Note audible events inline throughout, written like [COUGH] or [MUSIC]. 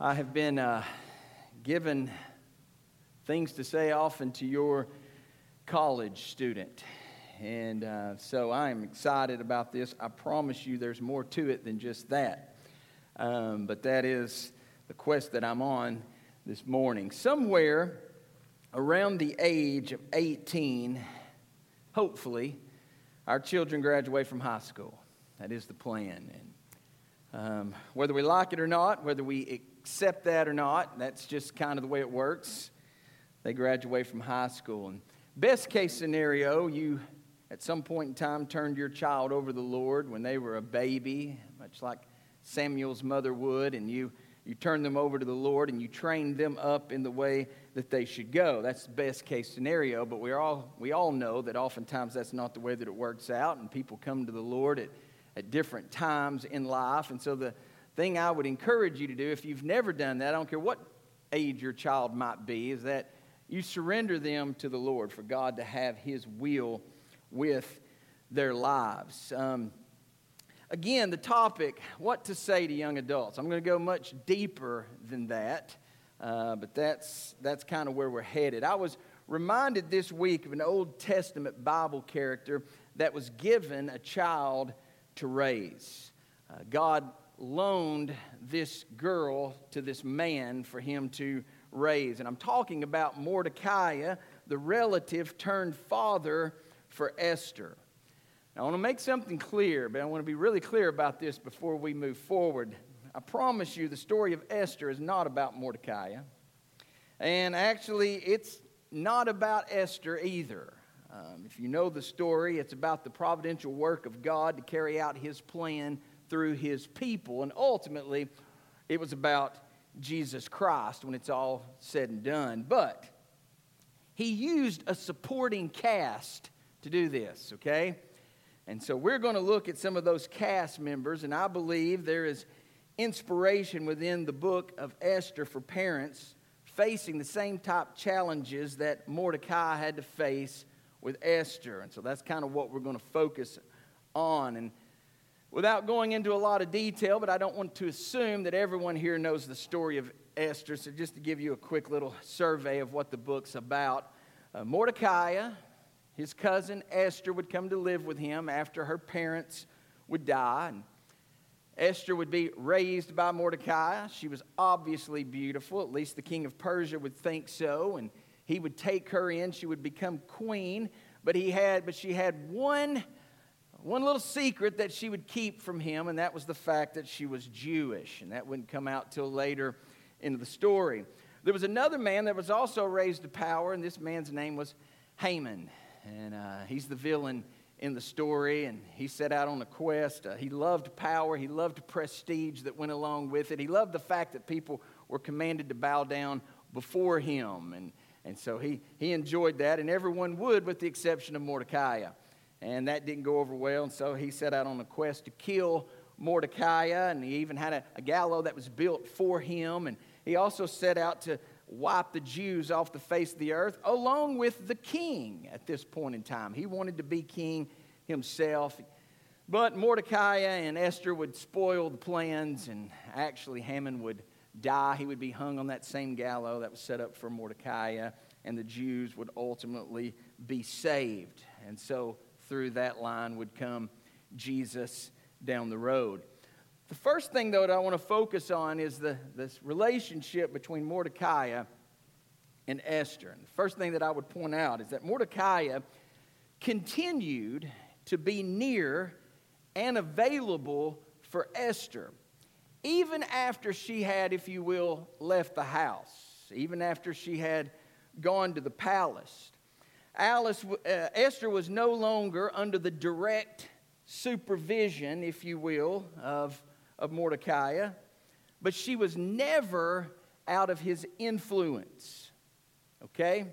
I have been uh, given things to say often to your college student. And uh, so I am excited about this. I promise you there's more to it than just that. Um, but that is the quest that I'm on this morning. Somewhere around the age of 18, hopefully, our children graduate from high school. That is the plan. And um, whether we like it or not, whether we accept that or not. That's just kind of the way it works. They graduate from high school. And best case scenario, you at some point in time turned your child over to the Lord when they were a baby, much like Samuel's mother would, and you, you turned them over to the Lord and you trained them up in the way that they should go. That's the best case scenario, but we all, we all know that oftentimes that's not the way that it works out, and people come to the Lord at, at different times in life. And so the, thing I would encourage you to do if you've never done that, I don't care what age your child might be, is that you surrender them to the Lord for God to have His will with their lives. Um, again, the topic, what to say to young adults. I'm going to go much deeper than that, uh, but that's, that's kind of where we're headed. I was reminded this week of an Old Testament Bible character that was given a child to raise. Uh, God loaned this girl to this man for him to raise. And I'm talking about Mordecai, the relative turned father for Esther. Now, I want to make something clear, but I want to be really clear about this before we move forward. I promise you, the story of Esther is not about Mordecai. And actually, it's not about Esther either. Um, if you know the story, it's about the providential work of God to carry out his plan through his people. And ultimately, it was about Jesus Christ when it's all said and done. But he used a supporting cast to do this, okay? And so we're going to look at some of those cast members, and I believe there is inspiration within the book of Esther for parents facing the same type challenges that Mordecai had to face with Esther. And so that's kind of what we're going to focus on. And Without going into a lot of detail, but I don't want to assume that everyone here knows the story of Esther, so just to give you a quick little survey of what the book's about. Uh, Mordecai, his cousin Esther, would come to live with him after her parents would die. And Esther would be raised by Mordecai. She was obviously beautiful, at least the king of Persia would think so, and he would take her in. She would become queen, but he had but she had one one little secret that she would keep from him, and that was the fact that she was Jewish, and that wouldn't come out till later into the story. There was another man that was also raised to power, and this man's name was Haman, and uh, he's the villain in the story, and he set out on a quest. Uh, he loved power, he loved prestige that went along with it, he loved the fact that people were commanded to bow down before him, and, and so he, he enjoyed that, and everyone would, with the exception of Mordecai and that didn't go over well. And so he set out on a quest to kill Mordecai, and he even had a, a gallows that was built for him. And he also set out to wipe the Jews off the face of the earth, along with the king at this point in time. He wanted to be king himself. But Mordecai and Esther would spoil the plans, and actually Haman would die. He would be hung on that same gallows that was set up for Mordecai, uh, and the Jews would ultimately be saved. And so through that line would come Jesus down the road. The first thing, though, that I want to focus on is the, this relationship between Mordecai and Esther. And the first thing that I would point out is that Mordecai continued to be near and available for Esther, even after she had, if you will, left the house, even after she had gone to the palace. Alice, uh, Esther was no longer under the direct supervision, if you will, of, of Mordecai, but she was never out of his influence. Okay?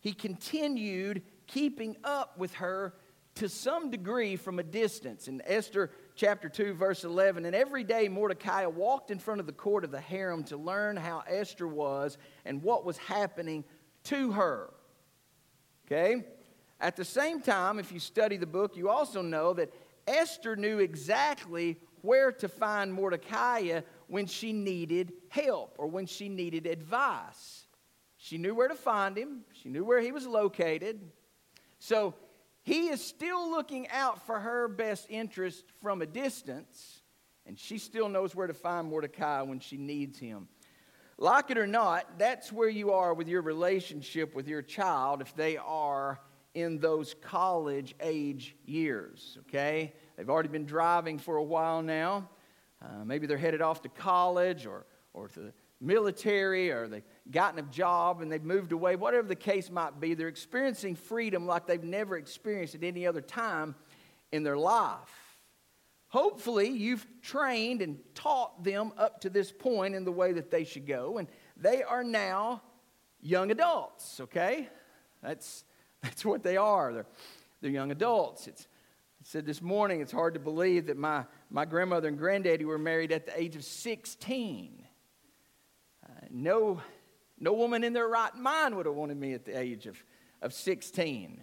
He continued keeping up with her to some degree from a distance. And Esther chapter 2, verse 11, and every day Mordecai walked in front of the court of the harem to learn how Esther was and what was happening to her. Okay? At the same time, if you study the book, you also know that Esther knew exactly where to find Mordecai when she needed help or when she needed advice. She knew where to find him, she knew where he was located. So he is still looking out for her best interest from a distance, and she still knows where to find Mordecai when she needs him. Like it or not, that's where you are with your relationship with your child if they are in those college age years, okay? They've already been driving for a while now. Uh, maybe they're headed off to college or, or to military or they've gotten a job and they've moved away, whatever the case might be. They're experiencing freedom like they've never experienced at any other time in their life. Hopefully, you've trained and taught them up to this point in the way that they should go, and they are now young adults, okay? That's, [LAUGHS] that's what they are. They're, they're young adults. It's, I said this morning, it's hard to believe that my, my grandmother and granddaddy were married at the age of 16. No, no woman in their right mind would have wanted me at the age of, of 16.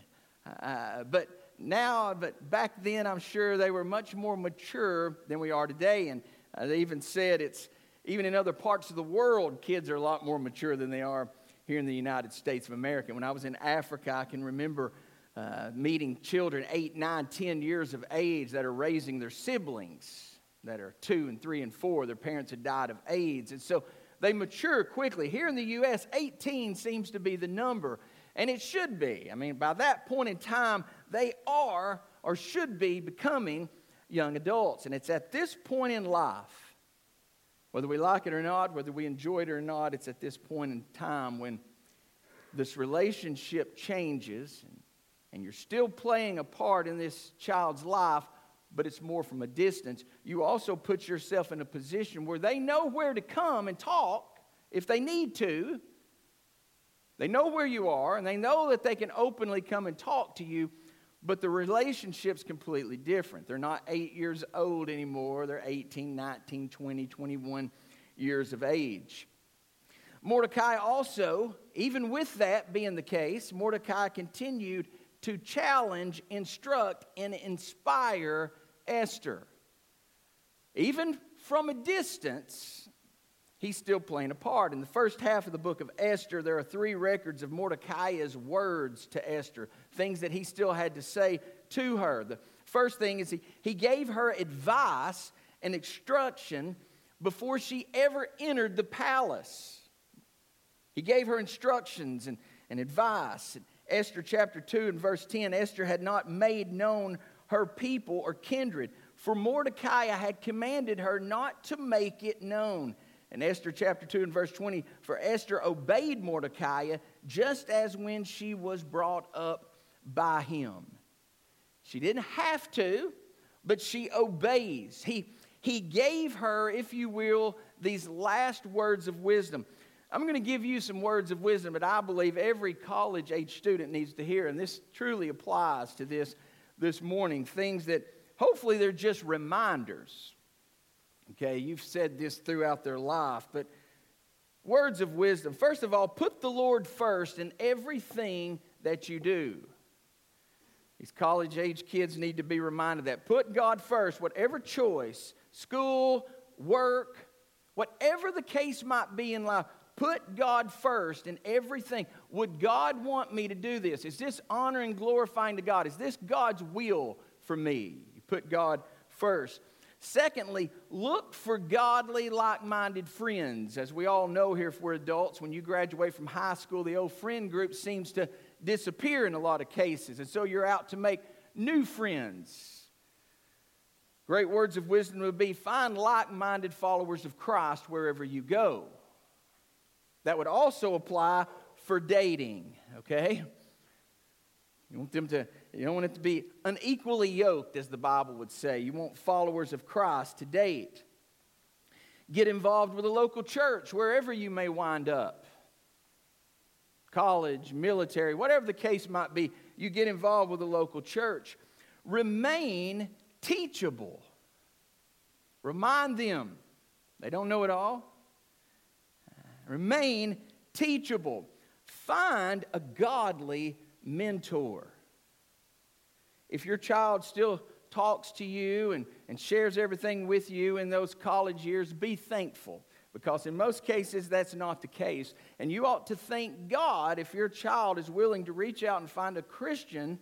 Uh, but now, but back then, I'm sure they were much more mature than we are today. And uh, they even said it's, even in other parts of the world, kids are a lot more mature than they are here in the United States of America. When I was in Africa, I can remember uh, meeting children eight, nine, ten years of age that are raising their siblings that are two and three and four. Their parents had died of AIDS. And so they mature quickly. Here in the U.S., 18 seems to be the number. And it should be. I mean, by that point in time, they are or should be becoming young adults. And it's at this point in life, whether we like it or not, whether we enjoy it or not, it's at this point in time when this relationship changes and, and you're still playing a part in this child's life, but it's more from a distance. You also put yourself in a position where they know where to come and talk if they need to they know where you are, and they know that they can openly come and talk to you, but the relationship's completely different. They're not eight years old anymore, they're 18, 19, 20, 21 years of age. Mordecai also, even with that being the case, Mordecai continued to challenge, instruct, and inspire Esther. Even from a distance, he's still playing a part. In the first half of the book of Esther, there are three records of Mordecai's words to Esther, things that he still had to say to her. The first thing is he, he gave her advice and instruction before she ever entered the palace. He gave her instructions and, and advice. In Esther chapter 2 and verse 10 Esther had not made known her people or kindred, for Mordecai had commanded her not to make it known. In Esther chapter 2 and verse 20, for Esther obeyed Mordecai just as when she was brought up by him. She didn't have to, but she obeys. He, he gave her, if you will, these last words of wisdom. I'm going to give you some words of wisdom that I believe every college age student needs to hear, and this truly applies to this this morning. Things that hopefully they're just reminders Okay, you've said this throughout their life, but words of wisdom. First of all, put the Lord first in everything that you do. These college age kids need to be reminded that. Put God first, whatever choice, school, work, whatever the case might be in life, put God first in everything. Would God want me to do this? Is this honoring, glorifying to God? Is this God's will for me? You put God first. Secondly, look for godly, like minded friends. As we all know here, if we're adults, when you graduate from high school, the old friend group seems to disappear in a lot of cases. And so you're out to make new friends. Great words of wisdom would be find like minded followers of Christ wherever you go. That would also apply for dating, okay? You want them to you don't want it to be unequally yoked, as the Bible would say. You want followers of Christ to date. Get involved with a local church, wherever you may wind up. College, military, whatever the case might be, you get involved with a local church. Remain teachable. Remind them they don't know it all. Remain teachable. Find a godly mentor if your child still talks to you and, and shares everything with you in those college years, be thankful. Because in most cases, that's not the case. And you ought to thank God if your child is willing to reach out and find a Christian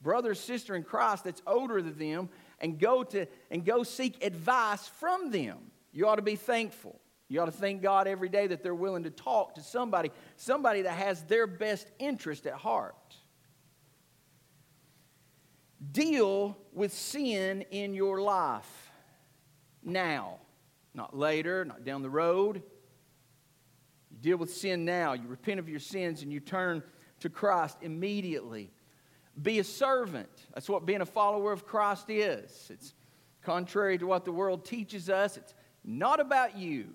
brother sister in Christ that's older than them and go, to, and go seek advice from them. You ought to be thankful. You ought to thank God every day that they're willing to talk to somebody, somebody that has their best interest at heart. Deal with sin in your life now, not later, not down the road. You deal with sin now. You repent of your sins and you turn to Christ immediately. Be a servant. That's what being a follower of Christ is. It's contrary to what the world teaches us. It's not about you.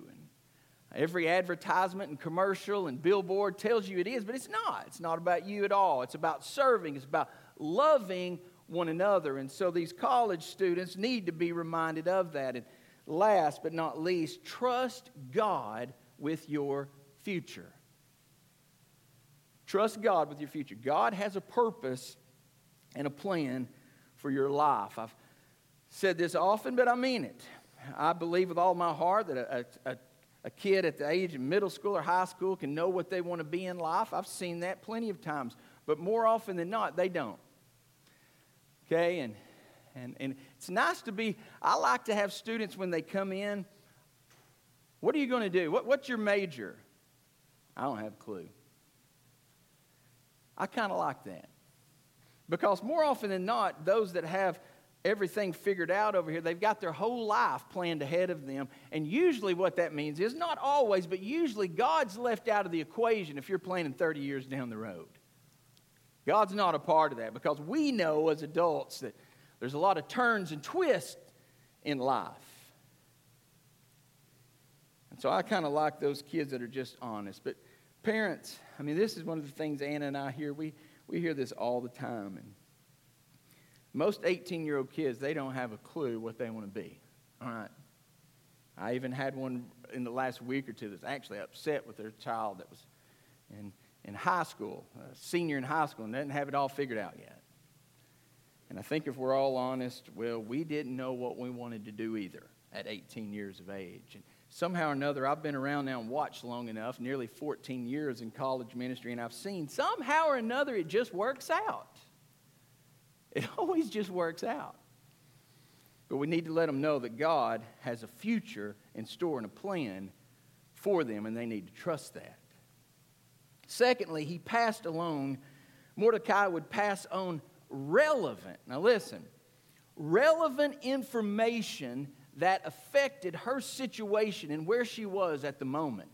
Every advertisement and commercial and billboard tells you it is, but it's not. It's not about you at all. It's about serving, it's about loving one another. And so these college students need to be reminded of that. And last but not least, trust God with your future. Trust God with your future. God has a purpose and a plan for your life. I've said this often, but I mean it. I believe with all my heart that a, a, a kid at the age of middle school or high school can know what they want to be in life. I've seen that plenty of times, but more often than not, they don't. Okay, and, and, and it's nice to be, I like to have students when they come in, what are you going to do? What, what's your major? I don't have a clue. I kind of like that. Because more often than not, those that have everything figured out over here, they've got their whole life planned ahead of them. And usually, what that means is not always, but usually, God's left out of the equation if you're planning 30 years down the road. God's not a part of that because we know as adults that there's a lot of turns and twists in life. And so I kind of like those kids that are just honest. But parents, I mean, this is one of the things Anna and I hear. We, we hear this all the time. And most 18 year old kids, they don't have a clue what they want to be. All right. I even had one in the last week or two that's actually upset with their child that was in in high school, a senior in high school, and doesn't have it all figured out yet. And I think if we're all honest, well, we didn't know what we wanted to do either at 18 years of age. And somehow or another, I've been around now and watched long enough, nearly 14 years in college ministry, and I've seen somehow or another it just works out. [LAUGHS] It always just works out. But we need to let them know that God has a future in store and a plan for them, and they need to trust that. Secondly, he passed along, Mordecai would pass on relevant, now listen, relevant information that affected her situation and where she was at the moment.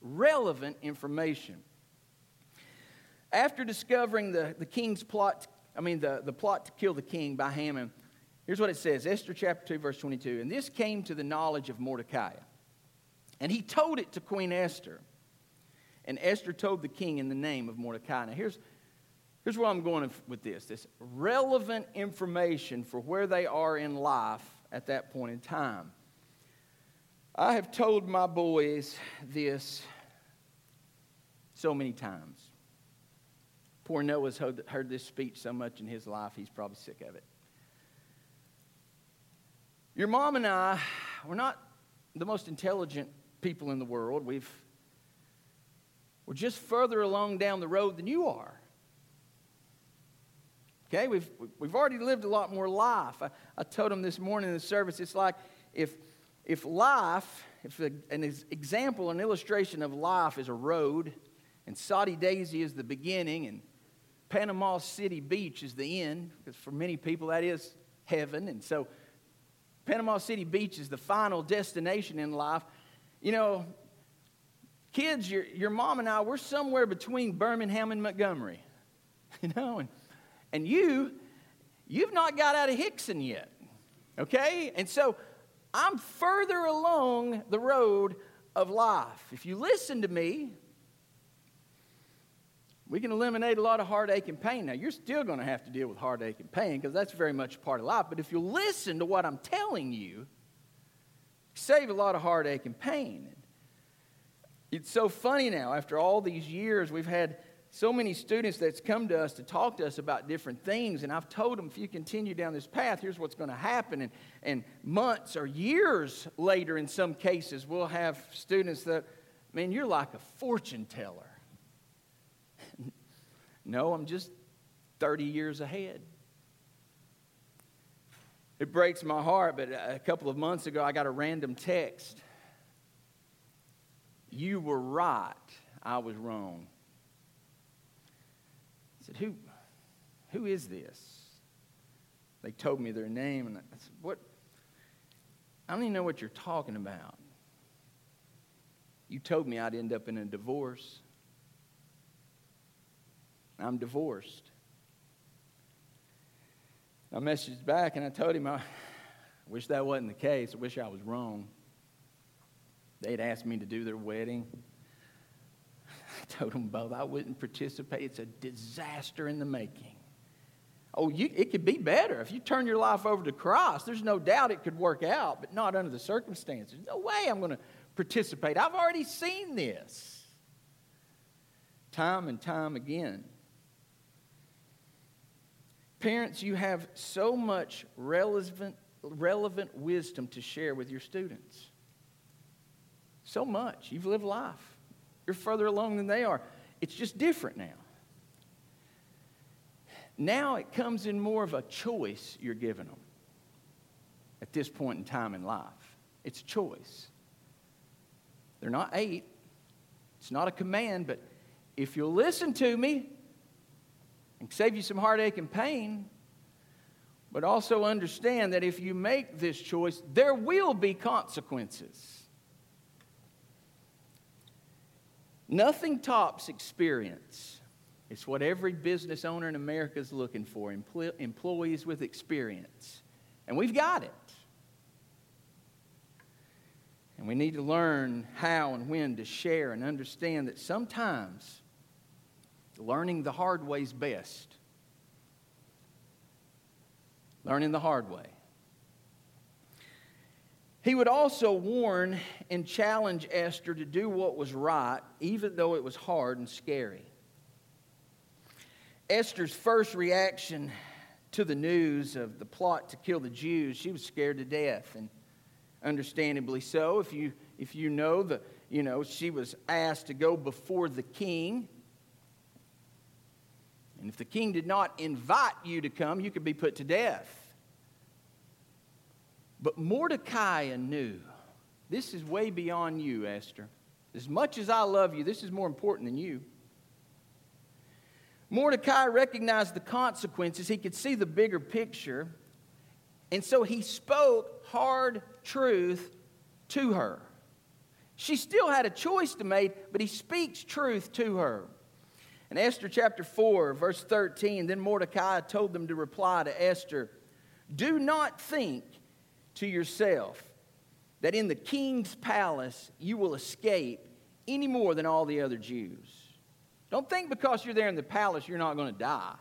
Relevant information. After discovering the, the king's plot, I mean, the, the plot to kill the king by Haman, here's what it says Esther chapter 2, verse 22. And this came to the knowledge of Mordecai. And he told it to Queen Esther. And Esther told the king in the name of Mordecai. Now, here's, here's where I'm going with this this relevant information for where they are in life at that point in time. I have told my boys this so many times. Poor Noah's heard this speech so much in his life, he's probably sick of it. Your mom and I, we're not the most intelligent people in the world. We've we're just further along down the road than you are. Okay, we've, we've already lived a lot more life. I, I told them this morning in the service, it's like if, if life, if a, an example, an illustration of life is a road, and Soddy Daisy is the beginning, and Panama City Beach is the end, because for many people that is heaven. And so Panama City Beach is the final destination in life. You know, kids, your, your mom and I, we're somewhere between Birmingham and Montgomery. [LAUGHS] You know, and, and you, you've not got out of Hixson yet. Okay? And so I'm further along the road of life. If you listen to me, we can eliminate a lot of heartache and pain. Now, you're still going to have to deal with heartache and pain because that's very much part of life. But if you listen to what I'm telling you, save a lot of heartache and pain. It's so funny now, after all these years, we've had so many students that's come to us to talk to us about different things, and I've told them if you continue down this path, here's what's going to happen. And, and months or years later, in some cases, we'll have students that, man, you're like a fortune teller. No, I'm just 30 years ahead. It breaks my heart, but a couple of months ago, I got a random text. You were right, I was wrong I said, Who, who is this? They told me their name, and I said, What? I don't even know what you're talking about. You told me I'd end up in a divorce. I'm divorced. I messaged back and I told him I wish that wasn't the case. I wish I was wrong. They'd asked me to do their wedding. [LAUGHS] I told them both I wouldn't participate. It's a disaster in the making. Oh, you, it could be better. If you turn your life over to Christ, there's no doubt it could work out, but not under the circumstances. No way I'm going to participate. I've already seen this time and time again. Parents, you have so much relevant, relevant wisdom to share with your students. So much. You've lived life. You're further along than they are. It's just different now. Now it comes in more of a choice you're giving them at this point in time in life. It's a choice. They're not eight, it's not a command, but if you'll listen to me and save you some heartache and pain, but also understand that if you make this choice, there will be consequences. Nothing tops experience. It's what every business owner in America is looking for employees with experience. And we've got it. And we need to learn how and when to share and understand that sometimes learning the hard way is best. Learning the hard way. He would also warn and challenge Esther to do what was right, even though it was hard and scary. Esther's first reaction to the news of the plot to kill the Jews, she was scared to death, and understandably so. If you, if you know, the, you know, she was asked to go before the king. And if the king did not invite you to come, you could be put to death. But Mordecai knew this is way beyond you, Esther. As much as I love you, this is more important than you. Mordecai recognized the consequences, he could see the bigger picture, and so he spoke hard truth to her. She still had a choice to make, but he speaks truth to her. In Esther chapter 4, verse 13, then Mordecai told them to reply to Esther Do not think to yourself that in the king's palace you will escape any more than all the other Jews. Don't think because you're there in the palace you're not going to die.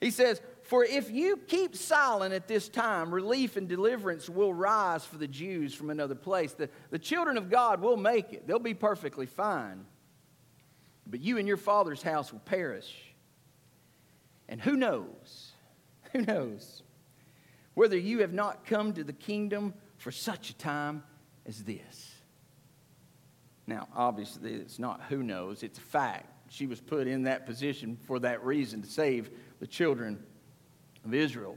He says, For if you keep silent at this time, relief and deliverance will rise for the Jews from another place. The, the children of God will make it, they'll be perfectly fine. But you and your father's house will perish. And who knows? [LAUGHS] Who knows? whether you have not come to the kingdom for such a time as this. Now, obviously, it's not who knows, it's a fact. She was put in that position for that reason to save the children of Israel.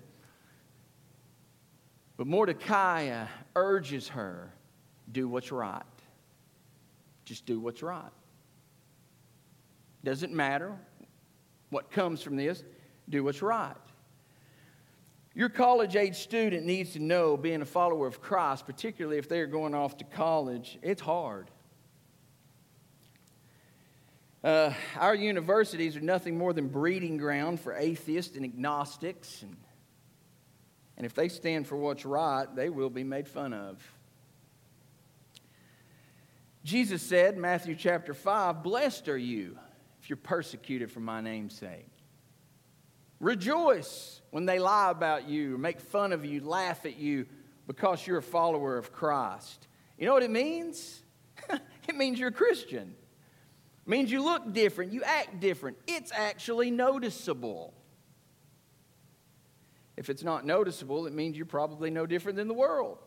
But Mordecai uh, urges her do what's right. Just do what's right. Doesn't matter what comes from this, do what's right. Your college age student needs to know being a follower of Christ, particularly if they're going off to college, it's hard. Uh, our universities are nothing more than breeding ground for atheists and agnostics. And, and if they stand for what's right, they will be made fun of. Jesus said, Matthew chapter 5, Blessed are you if you're persecuted for my name's sake. Rejoice when they lie about you, make fun of you, laugh at you because you're a follower of Christ. You know what it means? [LAUGHS] it means you're a Christian. It means you look different, you act different. It's actually noticeable. If it's not noticeable, it means you're probably no different than the world.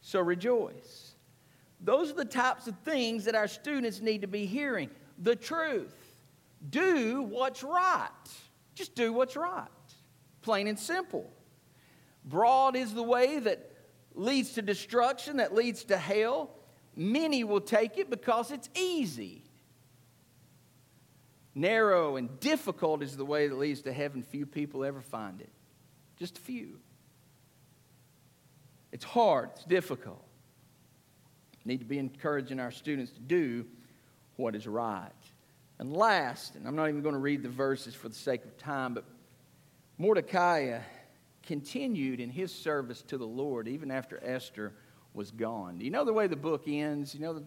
So rejoice. Those are the types of things that our students need to be hearing. The truth. Do what's right. Just do what's right. Plain and simple. Broad is the way that leads to destruction, that leads to hell. Many will take it because it's easy. Narrow and difficult is the way that leads to heaven. Few people ever find it. Just a few. It's hard, it's difficult. Need to be encouraging our students to do what is right. And last, and I'm not even going to read the verses for the sake of time, but Mordecai uh, continued in his service to the Lord even after Esther was gone. Do you know the way the book ends? You know, the,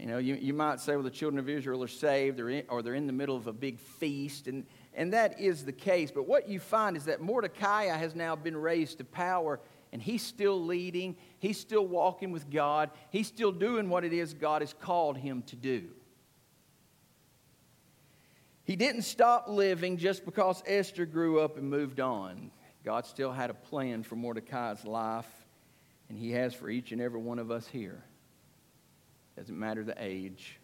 you, know you, you might say, well, the children of Israel are saved or, in, or they're in the middle of a big feast, and, and that is the case. But what you find is that Mordecai has now been raised to power, and he's still leading, he's still walking with God, he's still doing what it is God has called him to do. He didn't stop living just because Esther grew up and moved on. God still had a plan for Mordecai's life, and He has for each and every one of us here. Doesn't matter the age.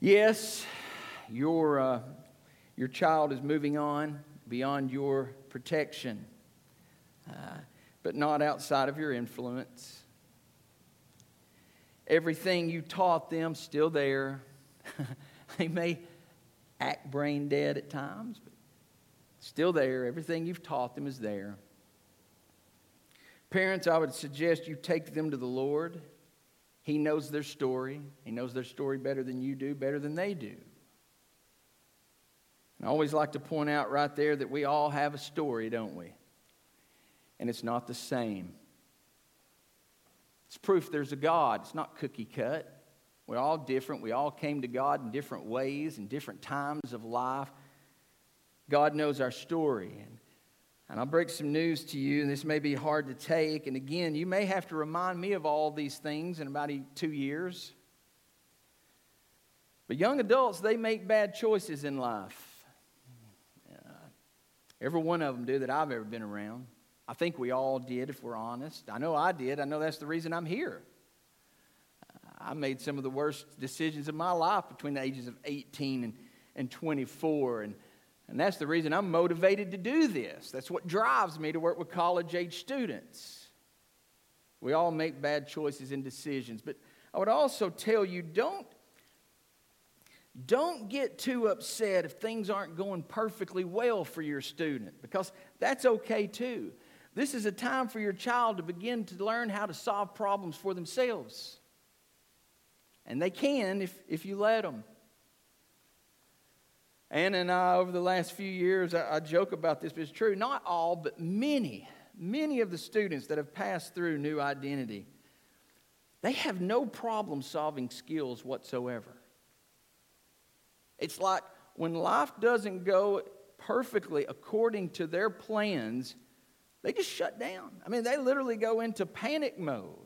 Yes, your, uh, your child is moving on beyond your protection, uh, but not outside of your influence. Everything you taught them still there. [LAUGHS] they may act brain dead at times, but still there. Everything you've taught them is there. Parents, I would suggest you take them to the Lord. He knows their story. He knows their story better than you do, better than they do. I always like to point out right there that we all have a story, don't we? And it's not the same. It's proof there's a God. It's not cookie cut. We're all different. We all came to God in different ways and different times of life. God knows our story. And, and I'll break some news to you, and this may be hard to take. And again, you may have to remind me of all these things in about two years. But young adults, they make bad choices in life. Every one of them do that I've ever been around. I think we all did, if we're honest. I know I did. I know that's the reason I'm here. I made some of the worst decisions of my life between the ages of 18 and, and 24. And, and that's the reason I'm motivated to do this. That's what drives me to work with college age students. We all make bad choices and decisions. But I would also tell you don't, don't get too upset if things aren't going perfectly well for your student, because that's okay too. This is a time for your child to begin to learn how to solve problems for themselves. And they can if, if you let them. Anna and I, over the last few years, I, I, joke about this, but it's true. Not all, but many, many of the students that have passed through New Identity, they have no problem solving skills whatsoever. It's like when life doesn't go perfectly according to their plans, they just shut down. I mean, they literally go into panic mode.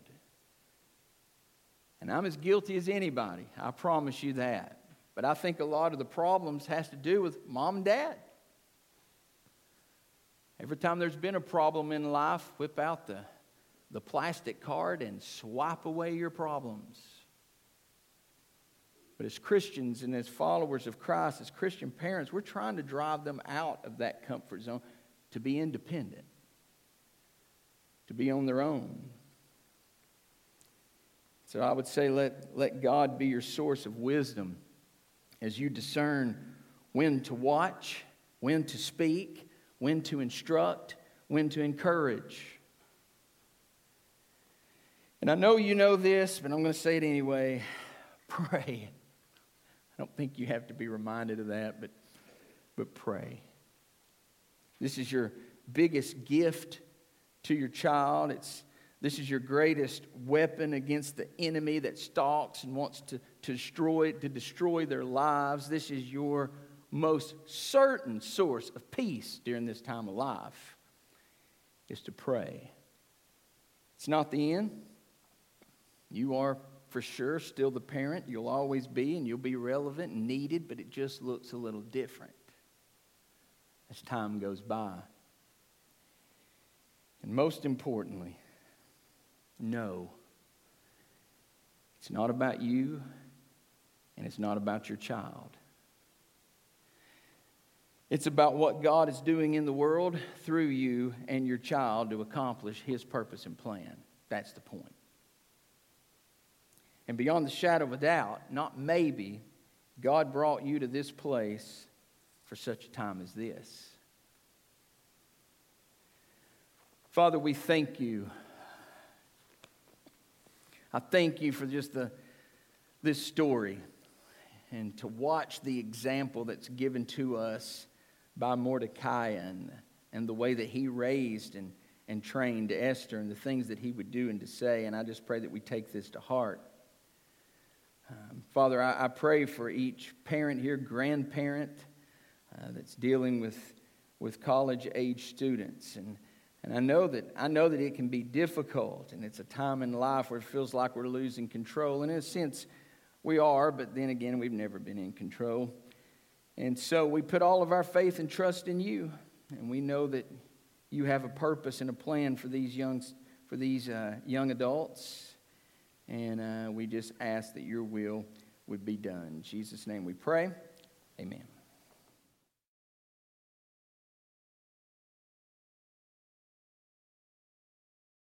And I'm as guilty as anybody, I promise you that. But I think a lot of the problems has to do with mom and dad. Every time there's been a problem in life, whip out the, the plastic card and swipe away your problems. But as Christians and as followers of Christ, as Christian parents, we're trying to drive them out of that comfort zone to be independent, to be on their own. So I would say let, let God be your source of wisdom as you discern when to watch, when to speak, when to instruct, when to encourage. And I know you know this, but I'm going to say it anyway. [LAUGHS] Pray. I don't think you have to be reminded of that, but, but pray. This is your biggest gift to your child. It's this is your greatest weapon against the enemy that stalks and wants to, to destroy to destroy their lives. This is your most certain source of peace during this time of life is to pray. It's not the end. You are for sure still the parent. You'll always be, and you'll be relevant and needed, but it just looks a little different as time goes by. And most importantly, know it's not about you and it's not about your child. It's about what God is doing in the world through you and your child to accomplish His purpose and plan. That's the point. And beyond the shadow of a doubt, not maybe, God brought you to this place for such a time as this. Father, we thank you. I thank you for just the, this story and to watch the example that's given to us by Mordecai and, and the way that he raised and, and trained Esther and the things that he would do and to say. And I just pray that we take this to heart. Um, Father, I, I, pray for each parent here, grandparent uh, that's dealing with, with college age students. And, and I know that I know that it can be difficult, and it's a time in life where it feels like we're losing control. And in a sense, we are, but then again, we've never been in control. And so we put all of our faith and trust in you. And we know that you have a purpose and a plan for these young, for these, uh, young adults. And uh, we just ask that your will would be done. In Jesus' name we pray. Amen.